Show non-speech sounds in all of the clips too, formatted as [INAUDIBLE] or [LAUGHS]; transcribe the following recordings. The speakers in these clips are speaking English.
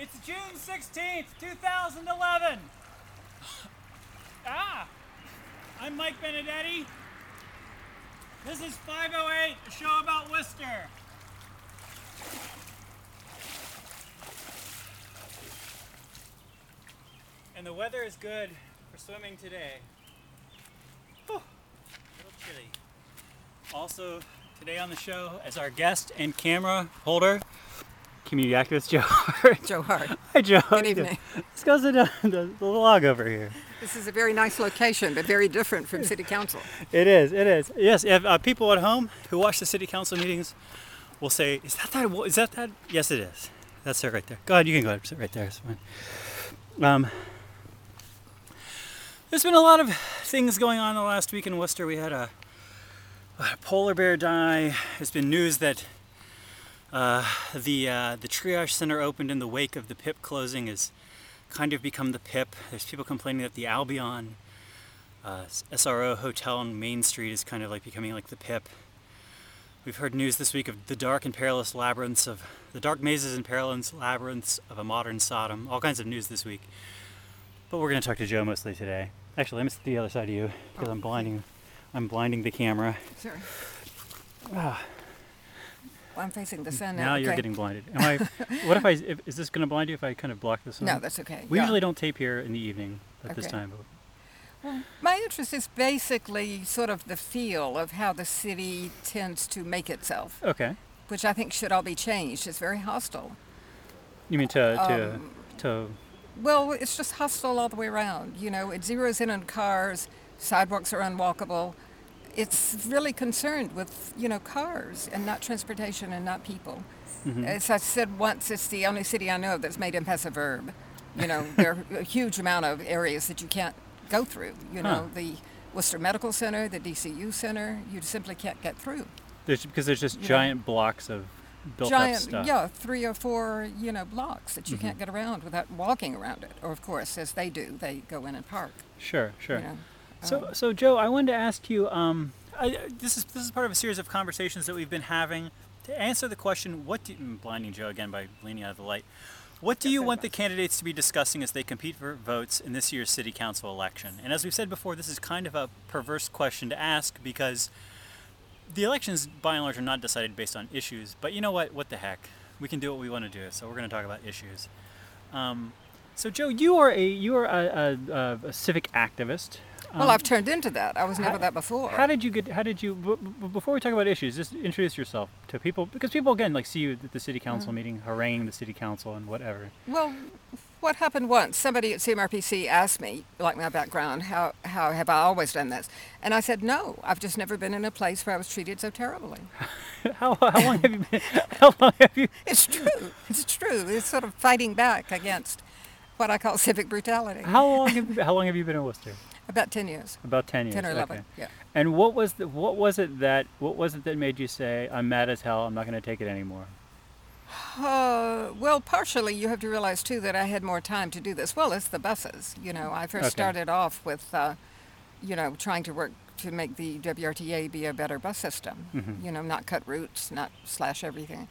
It's June 16th, 2011. [SIGHS] Ah, I'm Mike Benedetti. This is 508, a show about Worcester. And the weather is good for swimming today. Whew, little chilly. Also, today on the show, as our guest and camera holder, community activist Jo Hart. Jo Hart. [LAUGHS] Hi, Jo. Good evening. Let's go sit down the, the log over here. This is a very nice location, but very different from City Council. It is. It is. Yes. If uh, people at home who watch the city council meetings will say, "Is that that? Is that that?" Yes, it is. That's it right there. Go ahead. You can go ahead. Sit right there. It's fine. Um, there's been a lot of things going on the last week in Worcester. We had a, a polar bear die. There's been news that uh, the uh, the triage center opened in the wake of the PIP closing has kind of become the PIP. There's people complaining that the Albion uh, SRO hotel on Main Street is kind of like becoming like the PIP. We've heard news this week of the dark and perilous labyrinths of the dark mazes and perilous labyrinths of a modern Sodom. All kinds of news this week. But we're going to talk to Jo mostly today. Actually, let me sit the other side of you because I'm blinding. I'm blinding the camera. Sorry. Ah, I'm facing the sun now. now you're okay. getting blinded. Am I? what if I? [LAUGHS] If, is this going to blind you if I kind of block this? No, that's okay. We yeah. usually don't tape here in the evening at this Okay. time. But My interest is basically sort of the feel of how the city tends to make itself, okay. which I think should all be changed. It's very hostile. You mean to to Um, to Well, it's just hostile all the way around. You know, it zeroes in on cars, sidewalks are unwalkable. It's really concerned with, you know, cars and not transportation and not people. Mm-hmm. As I said once, it's the only city I know of that's made impassive verb. You know, [LAUGHS] there are a huge amount of areas that you can't go through. You Huh. know, the Worcester Medical Center, the DCU Center, you simply can't get through. There's because there's just you know, giant blocks of built up stuff. yeah, three or four, you know, blocks that you Mm-hmm. can't get around without walking around it. Or, of course, as they do, they go in and park. Sure, sure. You know. So, Um, so Jo, I wanted to ask you. Um, I, this is this is part of a series of conversations that we've been having to answer the question: What do I'm blinding Jo again by leaning out of the light? What do you want the candidates to be discussing as they compete for votes in this year's city council election? And as we've said before, this is kind of a perverse question to ask because the elections, by and large, are not decided based on issues. But you know what? What the heck? We can do what we want to do. So we're going to talk about issues. Um, so Jo, you are a you are a, a, a, a civic activist. Well, Um, I've turned into that. I was never how- that before. How did you get? How did you? b- Before we talk about issues, just introduce yourself to people because people again like see you at the city Mm-hmm. council meeting, haranguing the city council and whatever. Well, what happened once? Somebody at CMRPC asked me, like my background, how, how have I always done this? And I said, no, I've just never been in a place where I was treated so terribly. [LAUGHS] how, how long have you been? [LAUGHS] How long have you? [LAUGHS] It's true. It's true. It's sort of fighting back against what I call civic brutality. How long have how long have you been in Worcester? About 10 years. About ten years. 10 or 11. Okay. Yeah. And what was the, what was it that what was it that made you say I'm mad as hell? I'm not going to take it anymore. [SIGHS] Uh, well, partially, you have to realize too that I had more time to do this. Well, it's the buses. You know, I first Okay. started off with, uh, you know, trying to work to make the WRTA be a better bus system. Mhm. You know, not cut routes, not slash everything.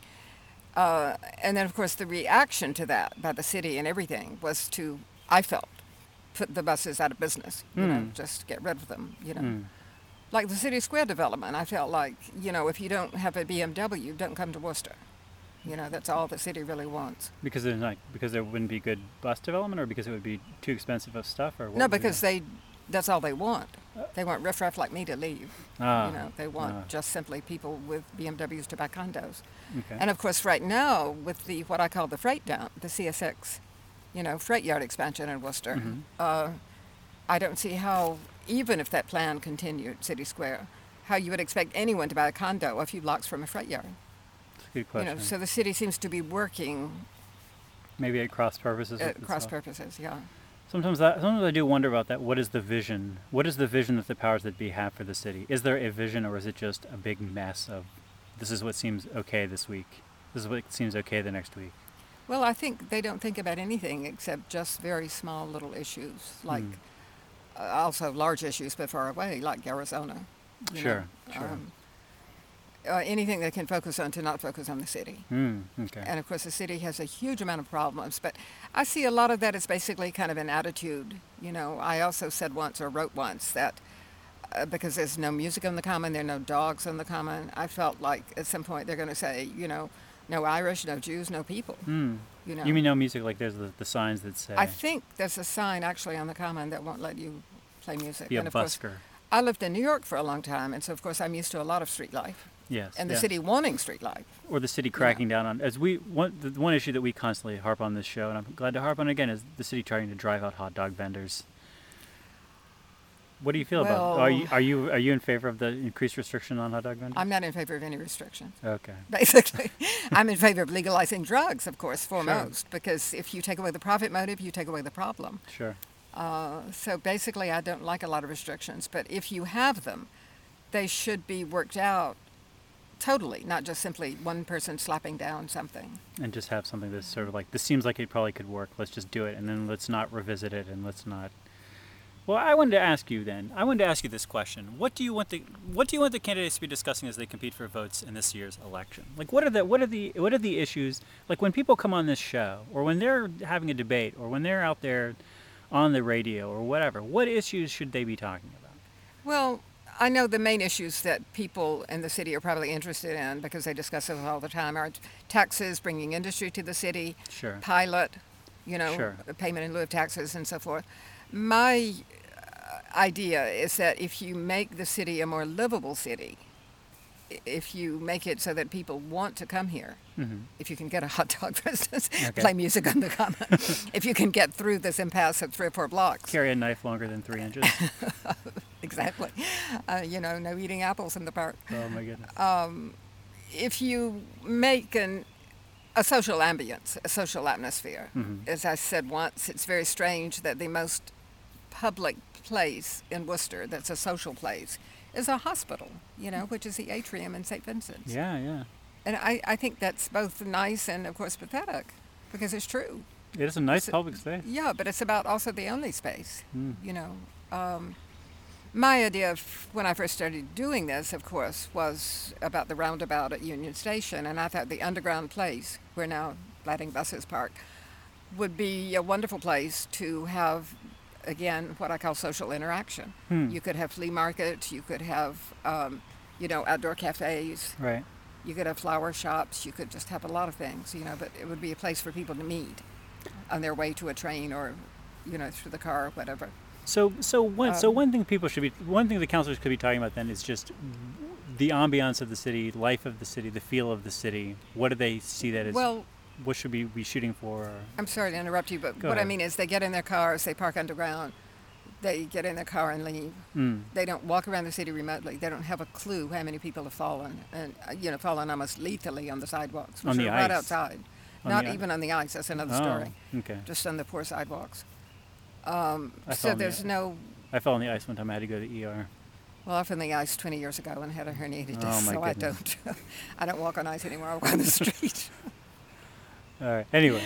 Uh, and then, of course, the reaction to that by the city and everything was to, I felt, put the buses out of business. You know, Hmm. just get rid of them. You know. Hmm. Like the city square development, I felt like, you know, if you don't have a BMW, don't come to Worcester. You know, that's all the city really wants. Because there's not because there wouldn't be good bus development, or because it would be too expensive of stuff, or what no, because they, that's all they want. They want riffraff like me to leave. ah, you know, they want ah. just simply people with BMWs to buy condos. okay. And of course, right now with the what I call the freight dump, the CSX, you know, freight yard expansion in Worcester, Mhm. uh, I don't see how, even if that plan continued, City Square, how you would expect anyone to buy a condo a few blocks from a freight yard. That's a good You question. know, so the city seems to be working Maybe at cross purposes. at cross itself. purposes. Yeah. Sometimes that sometimes I do wonder about that. What is the vision? What is the vision that the powers that be have for the city? Is there a vision, or is it just a big mess of this is what seems okay this week? This is what seems okay the next week. Well, I think they don't think about anything except just very small little issues, like Hmm. uh, also large issues but far away, like Arizona. you know. Sure, sure. Um, uh, anything they can focus on to not focus on the city. Hmm. Okay. And of course, the city has a huge amount of problems, but I see a lot of that as basically kind of an attitude. You know, I also said once or wrote once that uh, because there's no music on the common, there are no dogs on the common, I felt like at some point they're going to say, you know, no Irish, no Jews, no people. Hmm. You know, You mean no music? Like there's the, the signs that say. I think there's a sign actually on the common that won't let you play music. Be a and of course, busker. I lived in New York for a long time, and so of course I'm used to a lot of street life Yes. and the yeah. city wanting street life. or the city cracking down on as we one the one issue that we constantly harp on this show, and I'm glad to harp on again, is the city trying to drive out hot dog vendors. What do you feel about? Are you are you are you in favor of the increased restriction on hot dog vendors? I'm not in favor of any restrictions. okay. [LAUGHS] Basically, I'm in favor of legalizing drugs, of course, foremost, because if you take away the profit motive, you take away the problem. Sure. Uh, so basically, I don't like a lot of restrictions, but if you have them, they should be worked out totally, not just simply one person slapping down something. And just have something that's sort of like this seems like it probably could work. Let's just do it, and then let's not revisit it, and let's not. Well, I wanted to ask you then. I wanted to ask you this question: What do you want the What do you want the candidates to be discussing as they compete for votes in this year's election? Like, what are the What are the What are the issues? Like when people come on this show, or when they're having a debate, or when they're out there on the radio, or whatever. What issues should they be talking about? Well, I know the main issues that people in the city are probably interested in because they discuss it all the time are taxes, bringing industry to the city, Sure. pilot, you know, Sure. payment in lieu of taxes and so forth. My uh, idea is that if you make the city a more livable city, if you make it so that people want to come here, hmm if you can get a hot dog, for instance, [LAUGHS] Okay. play music on the common, [LAUGHS] if you can get through this impasse of three or four blocks, Carry a knife longer than three inches. [LAUGHS] exactly, uh, you know, no eating apples in the park. oh my goodness. if you make an a social ambience, a social atmosphere, Mhm. as I said once, it's very strange that the most public place in Worcester that's a social place is a hospital, you know, which is the atrium in St. Vincent's. yeah, yeah. And I, I think that's both nice and, of course, pathetic because it's true. It is a nice So- public space. Yeah, but it's about also the only space, Mm. you know. Um, my idea of when I first started doing this, of course, was about the roundabout at Union Station, and I thought the underground place, where now letting buses park, would be a wonderful place to have, again, what I call social interaction. Hmm. You could have flea markets, you could have, um, you know, outdoor cafes, Right. you could have flower shops, you could just have a lot of things, you know, but it would be a place for people to meet on their way to a train or, you know, through the car or whatever. So, so one, so Um, one thing people should be, one thing the councilors could be talking about then is just the ambiance of the city, life of the city, the feel of the city. What do they see that as? Well, what should we be shooting for? I'm sorry to interrupt you, but Go what I mean is they get in their cars, they park underground, they get in their car and leave. Mm. They don't walk around the city remotely. They don't have a clue how many people have fallen and, uh, you know, fallen almost lethally on the sidewalks, On the right ice. outside. On Not even on the ice, that's another oh, story. Okay. Just on the poor sidewalks. Um, so on the there's no I fell on the ice one time. I had to go to the ER. Well, off in the ice 20 years ago and had a herniated Oh, disc, my so I don't. [LAUGHS] I don't walk on ice anymore. I walk on the [LAUGHS] street. All right. Anyway,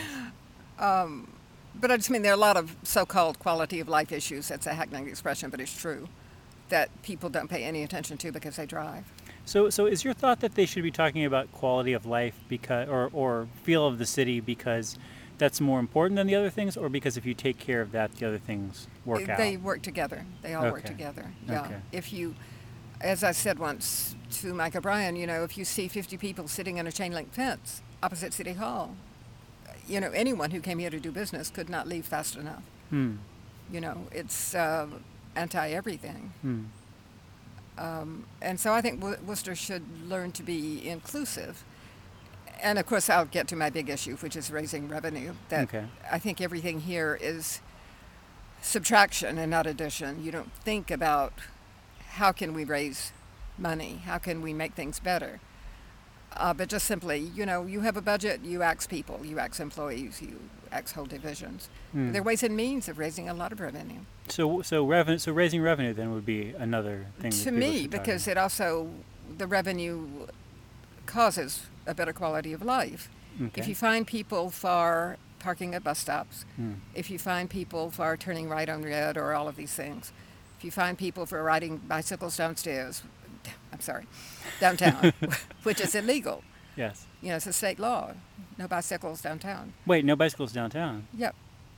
um, but I just mean there are a lot of so-called quality of life issues. That's a hackneyed expression, but it's true that people don't pay any attention to because they drive. so so is your thought that they should be talking about quality of life because or or feel of the city because that's more important than the other things, or because if you take care of that, the other things work out? They work together. They all work together. Yeah. Okay. If you, as I said once to Mike O'Brien, you know, if you see 50 people sitting on a chain link fence opposite City Hall, you know, anyone who came here to do business could not leave fast enough. Hmm. You know, it's uh, anti everything. Hmm. Um, and so I think Wo- Worcester should learn to be inclusive. And of course, I'll get to my big issue, which is raising revenue. That Okay. I think everything here is subtraction and not addition. You don't think about how can we raise money, how can we make things better. Uh, but just simply, you know, you have a budget, you ask people, you ask employees, you ask whole divisions. Hmm. There are ways and means of raising a lot of revenue. So so revenue so raising revenue then would be another thing to me because it also the revenue causes a better quality of life Okay. if you find people for parking at bus stops Hmm. if you find people for turning right on red or all of these things if you find people for riding bicycles downstairs I'm sorry, downtown, [LAUGHS] which is illegal. Yes. You know, it's a state law. No bicycles downtown. Wait, no bicycles downtown. Yep.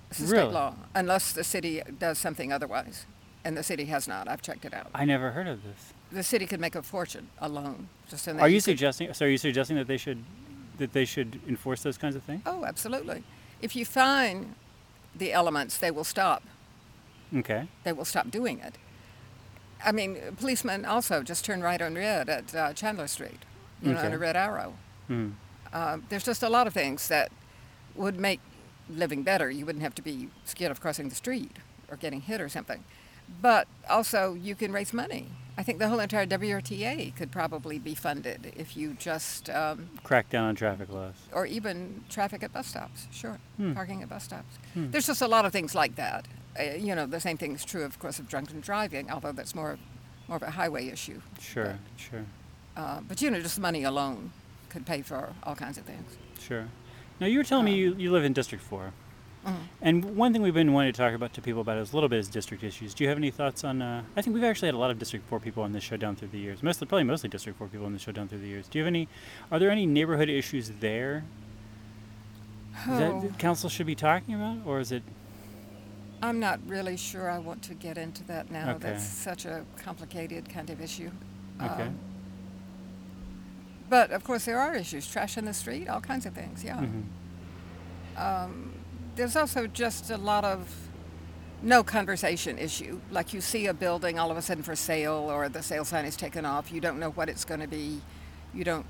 It's a Really? state law, unless the city does something otherwise. And the city has not. I've checked it out. I never heard of this. The city could make a fortune alone. Just in that Are you could- suggesting? So are you suggesting that they should that they should enforce those kinds of things? Oh, absolutely. If you find the elements, they will stop. Okay. They will stop doing it. I mean, policemen also just turn right on red at uh, Chandler Street, you know, on a red arrow. Hmm. Um, there's just a lot of things that would make living better. You wouldn't have to be scared of crossing the street or getting hit or something. But also, you can raise money. I think the whole entire WRTA could probably be funded if you just, um, Crack down on traffic laws. or even traffic at bus stops, sure, Hmm. parking at bus stops. Hmm. There's just a lot of things like that. Uh, you know, the same thing is true, of course, of drunken driving, although that's more, more of a highway issue. Sure. Sure. Uh, but you know, just money alone could pay for all kinds of things. Sure. Now you were telling me Um, you, you live in District Four, Mhm. and one thing we've been wanting to talk about to people about is a little bit is district issues. Do you have any thoughts on? Uh, I think we've actually had a lot of District Four people on this show down through the years. Mostly, probably mostly District Four people on the show down through the years. Do you have any? Are there any neighborhood issues there Oh, that the council should be talking about, or is it? I'm not really sure I want to get into that now. Okay. That's such a complicated kind of issue. Okay. Um, but of course, there are issues trash in the street, all kinds of things, yeah. Mhm. Um, there's also just a lot of no conversation issue. Like you see a building all of a sudden for sale, or the sale sign is taken off. You don't know what it's going to be. You don't,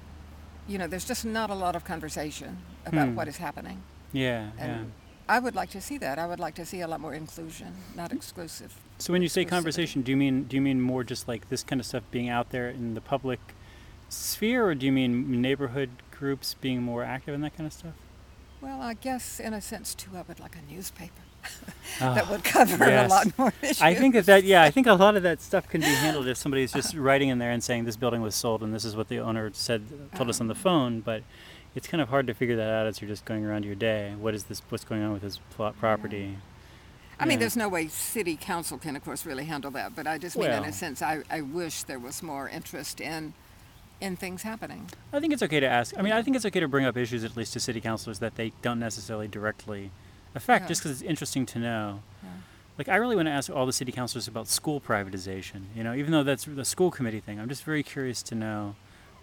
you know, there's just not a lot of conversation about Hmm. what is happening. Yeah. And yeah. I would like to see that. I would like to see a lot more inclusion, not exclusive. So when you say conversation, do you mean do you mean more just like this kind of stuff being out there in the public sphere, or do you mean neighborhood groups being more active in that kind of stuff? Well, I guess in a sense too, I would like a newspaper [LAUGHS] Ah, that would cover yes. a lot more issues. I think that, that yeah, I think a lot of that stuff can be handled if somebody's just [LAUGHS] writing in there and saying this building was sold and this is what the owner said told us on the phone, but it's kind of hard to figure that out as you're just going around your day. What is this? What's going on with this plot property? I mean, there's no way city council can, of course, really handle that. But I just mean, in a sense, I, I wish there was more interest in in things happening. I think it's okay to ask. I mean, I think it's okay to bring up issues at least to city councilors that they don't necessarily directly affect, Yeah. just because it's interesting to know. Yeah. Like, I really want to ask all the city councilors about school privatization. You know, even though that's the school committee thing, I'm just very curious to know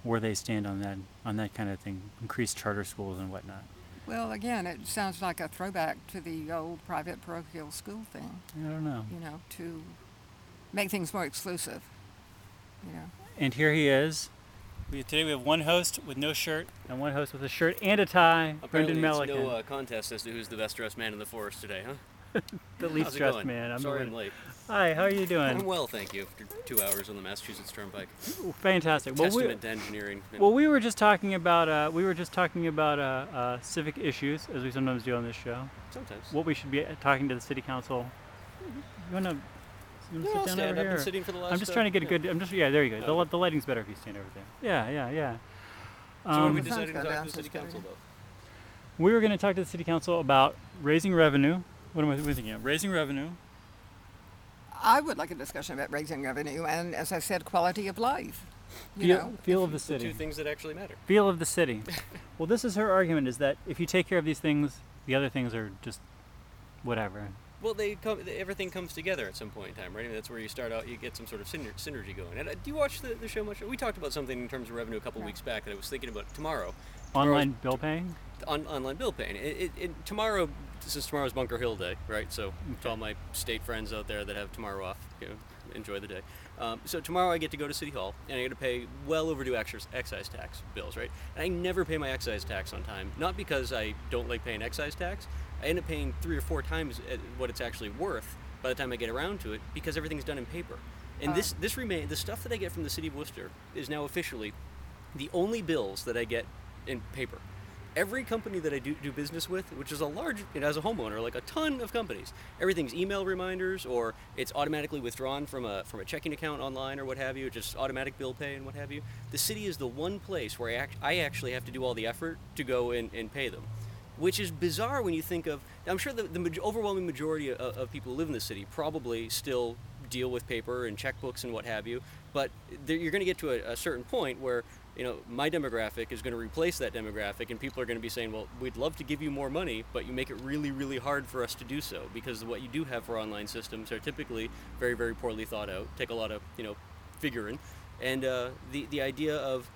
where they stand on that on that kind of thing, increased charter schools and whatnot. Well, again, it sounds like a throwback to the old private parochial school thing. I don't know. You know, to make things more exclusive. You know. And here he is. We, today we have one host with no shirt and one host with a shirt and a tie. Apparently, Brendan it's Melican, no uh, contest as to who's the best dressed man in the forest today, huh? [LAUGHS] the least How's dressed man. I'm Sorry I'm late. Hi, how are you doing? I'm well, thank you. After two hours on the Massachusetts Turnpike. Ooh, Fantastic. Well, we, Testament to engineering. and- well, we were just talking about uh, we were just talking about uh, uh, civic issues, as we sometimes do on this show. sometimes. What we should be uh, talking to the city council. You wanna, you wanna No, sit I'll down stand. over I've here? been sitting for the last. I'm just uh, trying to get a yeah. good. I'm just yeah. There you go. The, Okay. li- the lighting's better if you stand over there. Yeah, yeah, yeah. So, what are Um, we The sun's deciding to talk to the city council about? We were going to talk to the city council about raising revenue. What am I thinking of? Raising revenue. I would like a discussion about raising revenue and, as I said, quality of life. You Feel, know, feel of the city. The city. two things that actually matter. Feel of the city. [LAUGHS] well, this is her argument: is that if you take care of these things, the other things are just whatever. Well, they come. Everything comes together at some point in time, right? I mean, that's where you start out. You get some sort of syner- synergy going. And uh, do you watch the, the show much? We talked about something in terms of revenue a couple Yeah. weeks back that I was thinking about tomorrow. Online bill paying. on, online bill paying. It, it, it, tomorrow, this is tomorrow's Bunker Hill Day, right? So to all my state friends out there that have tomorrow off, you know, enjoy the day. Um, so tomorrow I get to go to City Hall and I get to pay well overdue excise tax bills, right? And I never pay my excise tax on time, not because I don't like paying excise tax. I end up paying three or four times uh, what it's actually worth by the time I get around to it because everything's done in paper. And this this remain the stuff that I get from the city of Worcester is now officially the only bills that I get in paper. Every company that I do, do business with, which is a large, you know, as a homeowner, like a ton of companies, everything's email reminders or it's automatically withdrawn from a from a checking account online or what have you, just automatic bill pay and what have you. The city is the one place where I, act, I actually have to do all the effort to go in and pay them, which is bizarre when you think of. I'm sure the, the overwhelming majority of, of people who live in the city probably still deal with paper and checkbooks and what have you. But you're going to get to a, a certain point where you know my demographic is going to replace that demographic, and people are going to be saying, "Well, we'd love to give you more money, but you make it really, really hard for us to do so because what you do have for online systems are typically very, very poorly thought out, take a lot of you know figuring, and uh, the the idea of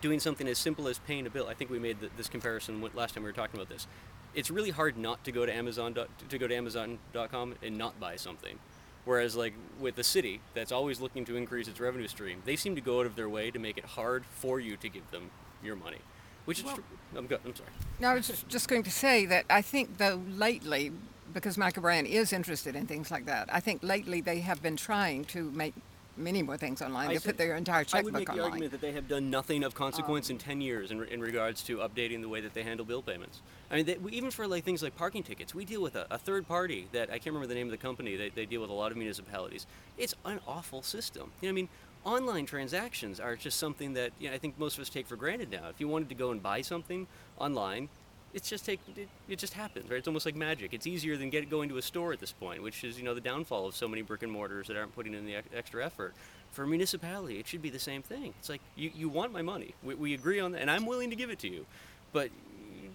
doing something as simple as paying a bill. I think we made th this comparison last time we were talking about this. It's really hard not to go to Amazon to go to Amazon.com and not buy something. Whereas, like with the city, that's always looking to increase its revenue stream, they seem to go out of their way to make it hard for you to give them your money, which is Well- I'm good. I'm sorry. No, I was just- going to say that I think, though, lately, because Mike O'Brien is interested in things like that, I think lately they have been trying to make many more things online. They put their entire checkbook online. I would make the argument that they have done nothing of consequence um, in 10 years in, in regards to updating the way that they handle bill payments. I mean, they, we- even for like things like parking tickets, we deal with a, a third party that I can't remember the name of the company. They, they deal with a lot of municipalities. It's an awful system. You know, I mean, online transactions are just something that you know, I think most of us take for granted now. If you wanted to go and buy something online, it's just take it, it just happens, right? It's almost like magic. It's easier than get going to a store at this point, which is you know the downfall of so many brick and mortars that aren't putting in the extra effort. For a municipality, it should be the same thing. It's like you, you want my money. We, we agree on that, and I'm willing to give it to you, but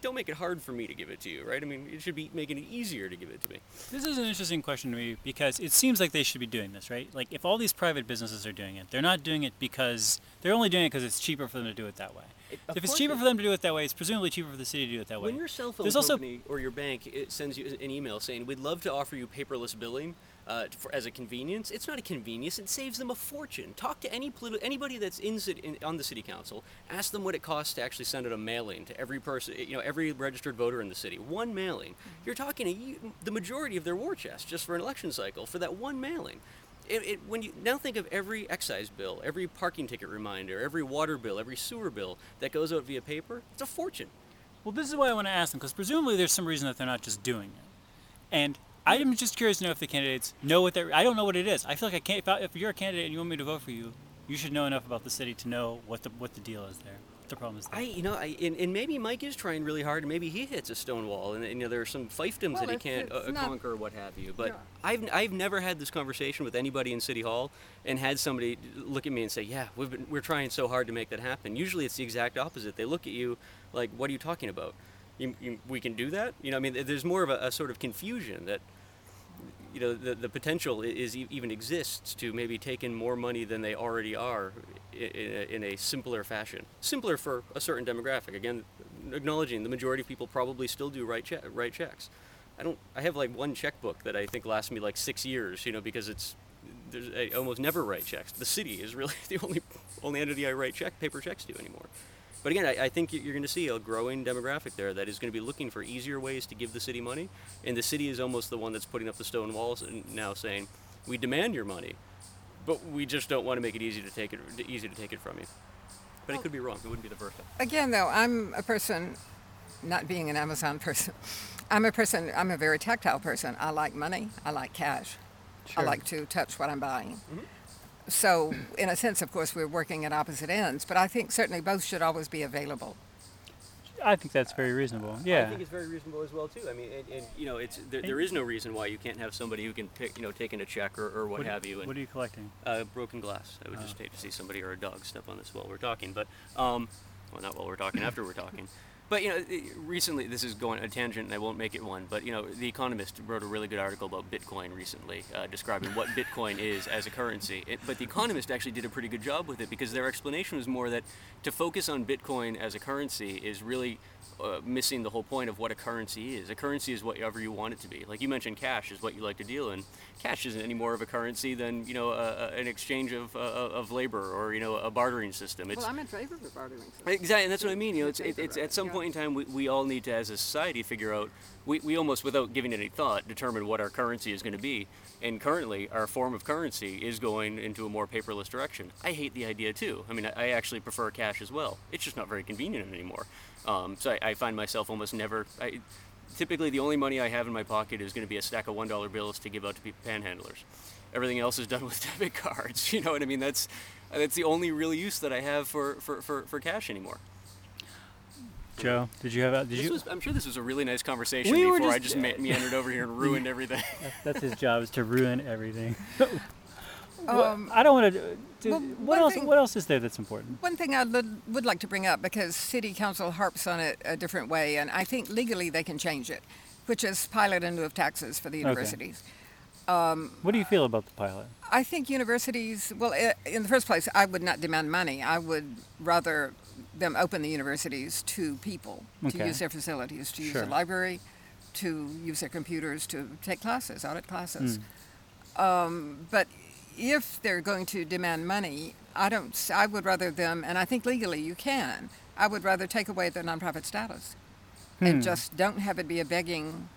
don't make it hard for me to give it to you, right? I mean, it should be making it easier to give it to me. This is an interesting question to me because it seems like they should be doing this, right? Like if all these private businesses are doing it, they're not doing it because they're only doing it because it's cheaper for them to do it that way. It- if it's cheaper it- for them to do it that way, it's presumably cheaper for the city to do it that way. When your cell phone There's also company or your bank it sends you an email saying we'd love to offer you paperless billing uh, for, as a convenience, it's not a convenience. It saves them a fortune. Talk to any politi- anybody that's in, in on the city council. Ask them what it costs to actually send out a mailing to every person, you know, every registered voter in the city. One mailing. You're talking a, the majority of their war chest just for an election cycle for that one mailing. It, it, when you now think of every excise bill, every parking ticket reminder, every water bill, every sewer bill that goes out via paper, it's a fortune. Well, this is why I want to ask them because presumably there's some reason that they're not just doing it. And I'm just curious to know if the candidates know what they're. I don't know what it is. I feel like I can't. If, I, if you're a candidate and you want me to vote for you, you should know enough about the city to know what the what the deal is there. What the problem is there. I, you know, I, and, and maybe Mike is trying really hard, and maybe he hits a stone wall, and, and, you know, there are some fiefdoms Well, that he can't uh, not- conquer, what have you. But Yeah. I've, I've never had this conversation with anybody in City Hall, and had somebody look at me and say, "Yeah, we've been, we're trying so hard to make that happen." Usually, it's the exact opposite. They look at you like, "What are you talking about? You, you, we can do that?" You know, I mean, there's more of a, a sort of confusion that you know the, the potential is even exists to maybe take in more money than they already are in a, in a simpler fashion. Simpler for a certain demographic. Again acknowledging the majority of people probably still do write, che- write checks. I don't i have like one checkbook that i think lasts me like six years you know because it's there's, I almost never write checks. The city is really [LAUGHS] the only only entity i write check paper checks to anymore but again, I, I think you're going to see a growing demographic there that is going to be looking for easier ways to give the city money, and the city is almost the one that's putting up the stone walls and now saying, "We demand your money, but we just don't want to make it easy to take it easy to take it from you." But it could be wrong. It wouldn't be the first time. Again, though, I'm a person, not being an Amazon person, [LAUGHS] I'm a person, I'm a very tactile person. I like money, I like cash, I like to touch what I'm buying. Mm-hmm. So, in a sense, of course, we're working at opposite ends, but I think certainly both should always be available. I think that's very reasonable. Yeah, I think it's very reasonable as well too. I mean, and, and you know, it's there, there is no reason why you can't have somebody who can pick, you know, take in a check or, or what, What, have you. And, What are you collecting? uh, broken glass. I would just hate to see somebody or a dog step on this while we're talking, but um, well, not while we're talking, after we're talking. [LAUGHS] But you know, recently this is going a tangent, and I won't make it one. But you know, The Economist wrote a really good article about Bitcoin recently, uh, describing what Bitcoin is as a currency. It, but The Economist actually did a pretty good job with it because their explanation was more that to focus on Bitcoin as a currency is really uh, missing the whole point of what a currency is. A currency is whatever you want it to be. Like you mentioned, cash is what you like to deal in. Cash isn't any more of a currency than you know a, a, an exchange of, uh, of labor or you know a bartering system. It's well, I'm in favor of the bartering system. Exactly, and that's what I mean. You know, it's, In it, favor it's at some yeah. Point in time we, we all need to, as a society, figure out. We, we almost, without giving any thought, determine what our currency is going to be. And currently, our form of currency is going into a more paperless direction. I hate the idea too. I mean, I, I actually prefer cash as well. It's just not very convenient anymore. Um, so I, I find myself almost never. I, typically, the only money I have in my pocket is going to be a stack of one dollar bills to give out to people, panhandlers. Everything else is done [LAUGHS] with debit cards. [LAUGHS] You know what I mean? That's that's the only real use that I have for, for, for, for cash anymore. Jo, did you have? a- Did This you? was, I'm sure this was a really nice conversation We were before I just- just [LAUGHS] meandered over here and ruined everything. [LAUGHS] That's his job is to ruin everything. [LAUGHS] Um, I don't want to. Do, well, what else? thing- what else is there that's important? One thing I would would like to bring up because City Council harps on it a different way, and I think legally they can change it, which is pilot in lieu of taxes for the universities. Okay. What do you feel about the pilot? I think universities, well, in the first place, I would not demand money. I would rather them open the universities to people to use their facilities, to use Sure. the library, to use their computers, to take classes, audit classes. Hmm. Um, but if they're going to demand money, I don't. I would rather them, and I think legally you can. I would rather take away their nonprofit status, Hmm. and just don't have it be a begging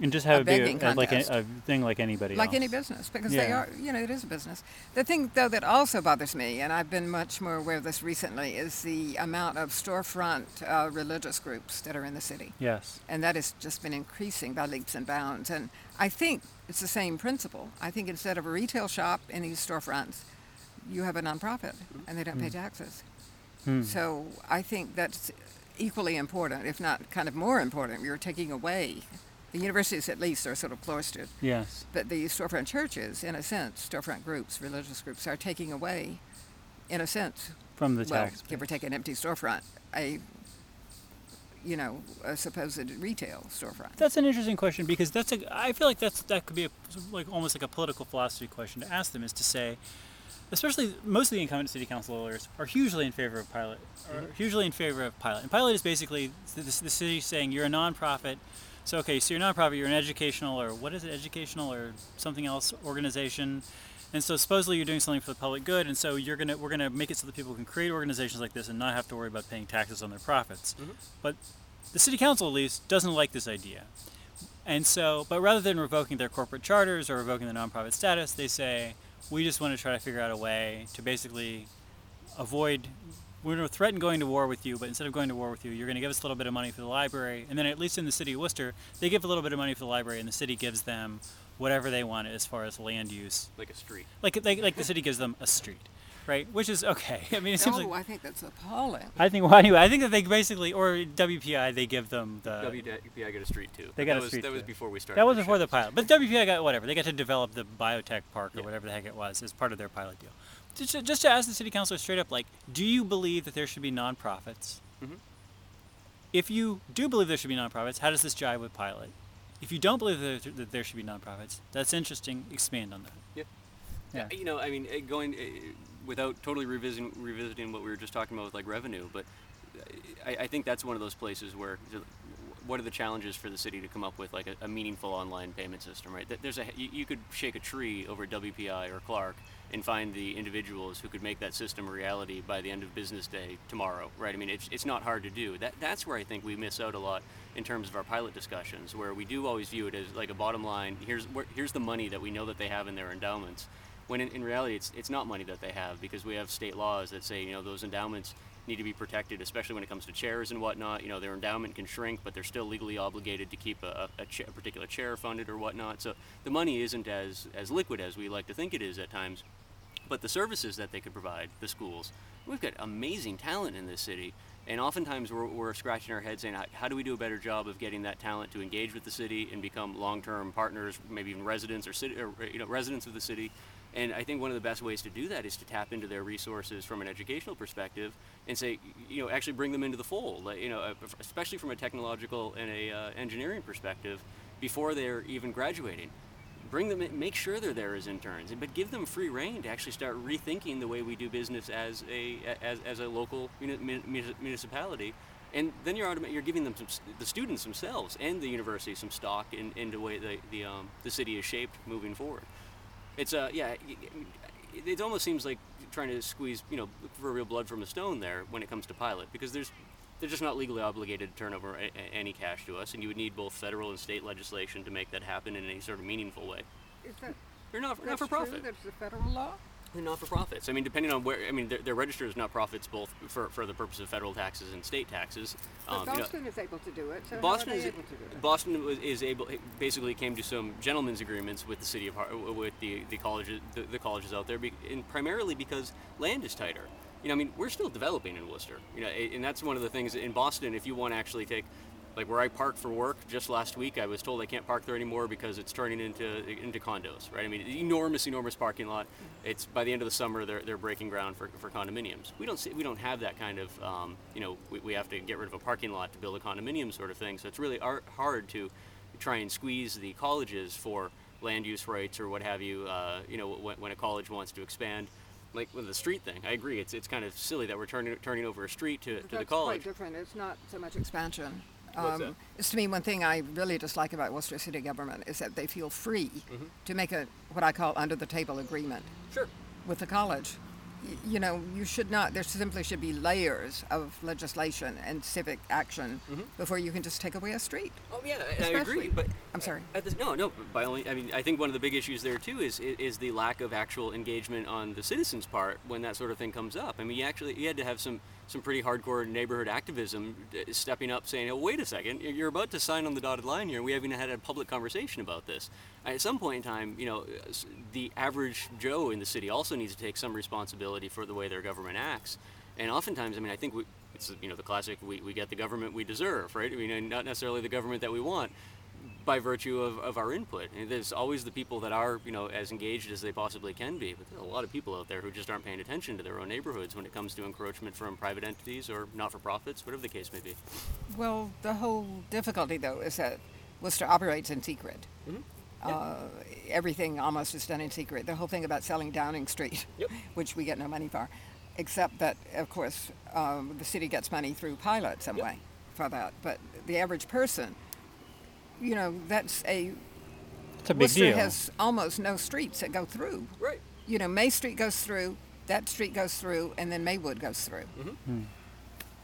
And just have a it be a, like a, a thing like anybody like else. any business because they are you know it is a business. The thing though that also bothers me and i've been much more aware of this recently is the amount of storefront uh, religious groups that are in the city. Yes. and that has just been increasing by leaps and bounds. And i think it's the same principle. I think instead of a retail shop in these storefronts you have a nonprofit and they don't pay taxes. Hmm. so i think that's equally important if not kind of more important you're taking away the universities at least are sort of cloistered Yes. but the storefront churches, in a sense, storefront groups, religious groups, are taking away, in a sense, From the well, tax. give or take an empty storefront, a, you know, a supposed retail storefront. That's an interesting question because that's a. I feel like that's that could be a, like almost like a political philosophy question to ask them is to say, especially most of the incumbent city councilors are hugely in favor of pilot, are mm-hmm. hugely in favor of pilot. And pilot is basically the, the city saying you're a nonprofit. So okay, so you're a nonprofit, you're an educational or what is it, educational or something else organization. And so supposedly you're doing something for the public good, and so you're gonna we're gonna make it so that people can create organizations like this and not have to worry about paying taxes on their profits. Mm-hmm. But the city council at least doesn't like this idea. And so, but rather than revoking their corporate charters or revoking the nonprofit status, they say, we just want to try to figure out a way to basically avoid, we're going to threaten going to war with you, but instead of going to war with you, you're going to give us a little bit of money for the library. And then, at least in the city of Worcester, they give a little bit of money for the library, and the city gives them whatever they want as far as land use. Like a street. Like, like, like the city gives them a street, right? Which is okay. [LAUGHS] I mean, it seems Oh, like. I think that's appalling. I think, [LAUGHS] well, anyway, I think that they basically, or WPI, they give them the. WPI got a street too. They got that a was, street That was before we started. That was this before show. the pilot. But WPI got whatever. They got to develop the biotech park or Yeah. whatever the heck it was as part of their pilot deal. Just, just to ask the city councilor straight up, like, do you believe that there should be nonprofits? Mhm. If you do believe there should be nonprofits, how does this jive with pilot? If you don't believe that there, that there should be nonprofits, that's interesting. Expand on that. Yeah. Yeah. You know, I mean, going eh, without totally revisiting revisiting what we were just talking about with like revenue, but I, I think that's one of those places where what are the challenges for the city to come up with like a, a meaningful online payment system, right? There's a you, you could shake a tree over WPI or Clark and find the individuals who could make that system a reality by the end of business day tomorrow, right? I mean, it's, it's not hard to do. That that's where I think we miss out a lot in terms of our pilot discussions, where we do always view it as like a bottom line. Here's where, here's the money that we know that they have in their endowments, when in, in reality it's it's not money that they have because we have state laws that say you know those endowments need to be protected, especially when it comes to chairs and whatnot. You know, their endowment can shrink, but they're still legally obligated to keep a, a, cha- a particular chair funded or whatnot. So the money isn't as as liquid as we like to think it is at times but the services that they could provide the schools we've got amazing talent in this city and oftentimes we're, we're scratching our heads saying how, how do we do a better job of getting that talent to engage with the city and become long-term partners maybe even residents or, city, or you know residents of the city and i think one of the best ways to do that is to tap into their resources from an educational perspective and say you know actually bring them into the fold like, you know uh, especially from a technological and a uh, engineering perspective before they're even graduating bring them in, make sure they're there as interns, but give them free reign to actually start rethinking the way we do business as a as, as a local muni- muni- municipality. And then you're automa- you're giving them some, the students themselves and the university some stock in, in the way the the, um, the city is shaped moving forward. It's uh yeah, y- it almost seems like trying to squeeze you know for real blood from a stone there when it comes to pilot because there's they're just not legally obligated to turn over a, a- any cash to us, and you would need both federal and state legislation to make that happen in any sort of meaningful way. Is that They're not, not for profit. That's the federal law. They're not for profits. I mean, depending on where, I mean, they're, they're registered as not profits both for, for the purpose of federal taxes and state taxes. But Um, you know, Boston is able to do it. So Boston is able to do it? Boston was, is able basically came to some gentlemen's agreements with the city of Har- with the the colleges the, the colleges out there, be, and primarily because land is tighter. You know, I mean, we're still developing in Worcester. You know, and that's one of the things in Boston. If you want to actually take Like where I park for work, just last week I was told I can't park there anymore because it's turning into into condos, right? I mean, enormous, enormous parking lot. It's by the end of the summer they're, they're breaking ground for, for condominiums. We don't see, we don't have that kind of um, you know we, we have to get rid of a parking lot to build a condominium sort of thing. So it's really ar- hard to try and squeeze the colleges for land use rights or what have you. Uh, you know when, when a college wants to expand. Like with the street thing, I agree. It's it's kind of silly that we're turning turning over a street to, to the college. quite different. It's not so much expansion. That? It's to me one thing I really dislike about Worcester City government is that they feel free Mm-hmm. to make a what I call under the table agreement Sure. with the college. Y- You know, you should not. There simply should be layers of legislation and civic action before you can just take away a street. Oh yeah, I- I agree. But I'm sorry. At this, no, no. By only, I mean, I think one of the big issues there too is is the lack of actual engagement on the citizens' part when that sort of thing comes up. I mean, you actually you had to have some some pretty hardcore neighborhood activism uh, stepping up, saying, "Oh, wait a second, you're- about to sign on the dotted line here. We haven't had a public conversation about this." At some point in time, you know, the average Joe in the city also needs to take some responsibility for the way their government acts. And oftentimes, I mean, I think we, it's you know the classic: we, we get the government we deserve, right? I mean, not necessarily the government that we want by virtue of, of our input. And there's always the people that are, you know, as engaged as they possibly can be, but there's a lot of people out there who just aren't paying attention to their own neighborhoods when it comes to encroachment from private entities or not-for-profits, whatever the case may be. Well, the whole difficulty, though, is that Worcester operates in secret. Mm-hmm. Uh, everything almost is done in secret. The whole thing about selling Downing Street, Yep. [LAUGHS] which we get no money for, except that, of course, um, the city gets money through pilot some Yep. way for that. But the average person, you know, that's a It's a big Worcester deal. has almost no streets that go through. Right. You know, May Street goes through, that street goes through, and then Maywood goes through. Mm-hmm. Hmm.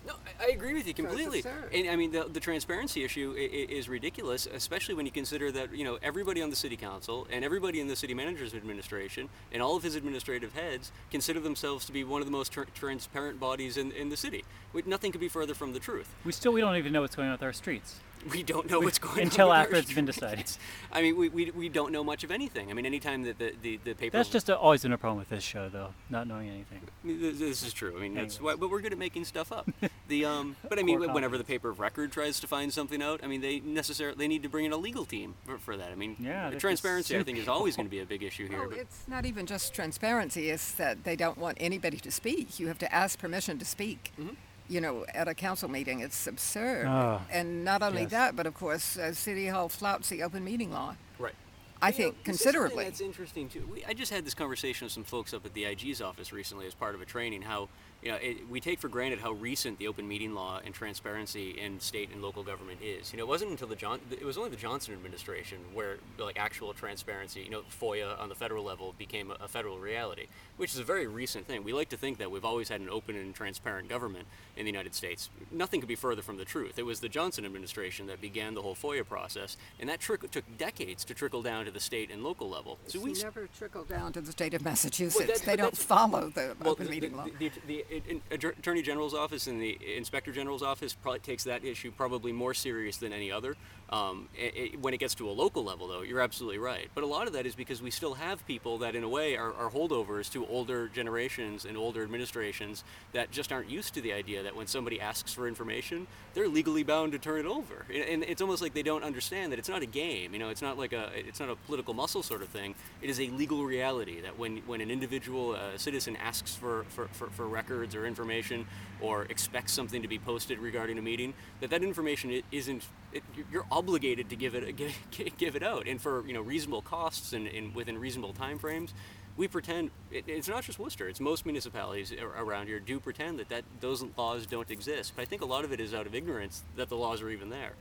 No, I, I agree with you completely. and I mean, the, the transparency issue i- i- is ridiculous, especially when you consider that you know everybody on the city council and everybody in the city manager's administration and all of his administrative heads consider themselves to be one of the most tr- transparent bodies in, in the city. We, nothing could be further from the truth. we still we don't even know what's going on with our streets. We don't know what's going on until with our after it's been decided. I mean, we, we, we don't know much of anything. I mean, anytime that the, the, the paper. That's just a, always been a problem with this show, though, not knowing anything. This this is true. I mean, that's why, but we're good at making stuff up. [LAUGHS] The um, but I mean, Core whenever the paper of record tries to find something out, I mean, they necessarily they need to bring in a legal team for, for that. I mean, Yeah, they have to transparency I think is always going to be a big issue here. Oh, but it's not even just transparency, it's that they don't want anybody to speak. You have to ask permission to speak. Mm-hmm. You know, at a council meeting, it's absurd. Ah, and not only yes. that, but of course, uh, City Hall flouts the open meeting law. right. I You think this is something considerably. That's interesting too. We, I just had this conversation with some folks up at the IG's office recently as part of a training. How you know it, we take for granted how recent the open meeting law and transparency in state and local government is. You know, it wasn't until the John it was only the Johnson administration where like actual transparency, you know, FOIA on the federal level became a, a federal reality, which is a very recent thing. We like to think that we've always had an open and transparent government in the United States. Nothing could be further from the truth. It was the Johnson administration that began the whole FOIA process, and that trick took decades to trickle down to the state and local level. So we never trickle down to the state of Massachusetts. that- they don't follow the well, open the, meeting law. The, the, in- Attorney General's office and the Inspector General's office probably takes that issue probably more serious than any other. Um, it, it- when it gets to a local level, though, you're absolutely right. But a lot of that is because we still have people that, in a way, are, are holdovers to older generations and older administrations that just aren't used to the idea that when somebody asks for information, they're legally bound to turn it over. And, it's almost like they don't understand that it's not a game. You know, it's not like a it's not a political muscle sort of thing. It is a legal reality that when when an individual uh, citizen asks for, for, for, for records or information or expects something to be posted regarding a meeting, that that information isn't. It, you're obligated to give it [LAUGHS] give, give it out, and for you know reasonable costs and, and within reasonable time frames. We pretend it, it's not just Worcester; it's most municipalities around here do pretend that, that those laws don't exist. But I think a lot of it is out of ignorance that the laws are even there.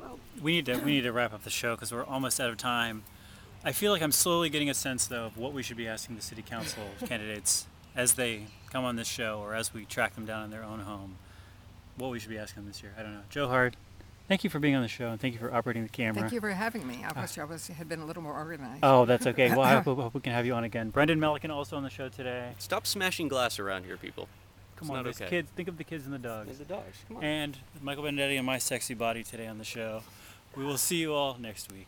Well, We need to we need to wrap up the show because we're almost out of time. I feel like I'm slowly getting a sense though of what we should be asking the city council [LAUGHS] candidates as they come on this show or as we track them down in their own home. What we should be asking them this year, I don't know. Jo Hart, thank you for being on the show and thank you for operating the camera. Thank you for having me. I ah. wish I was had been a little more organized. Oh, that's okay. [LAUGHS] Well, I hope, hope we can have you on again. Brendan Melican also on the show today. Stop smashing glass around here, people. Come It's on, not okay. kids. Think of the kids and the dogs. There's the dogs. Come on. And Michael Benedetti and my sexy body today on the show. We will see you all next week.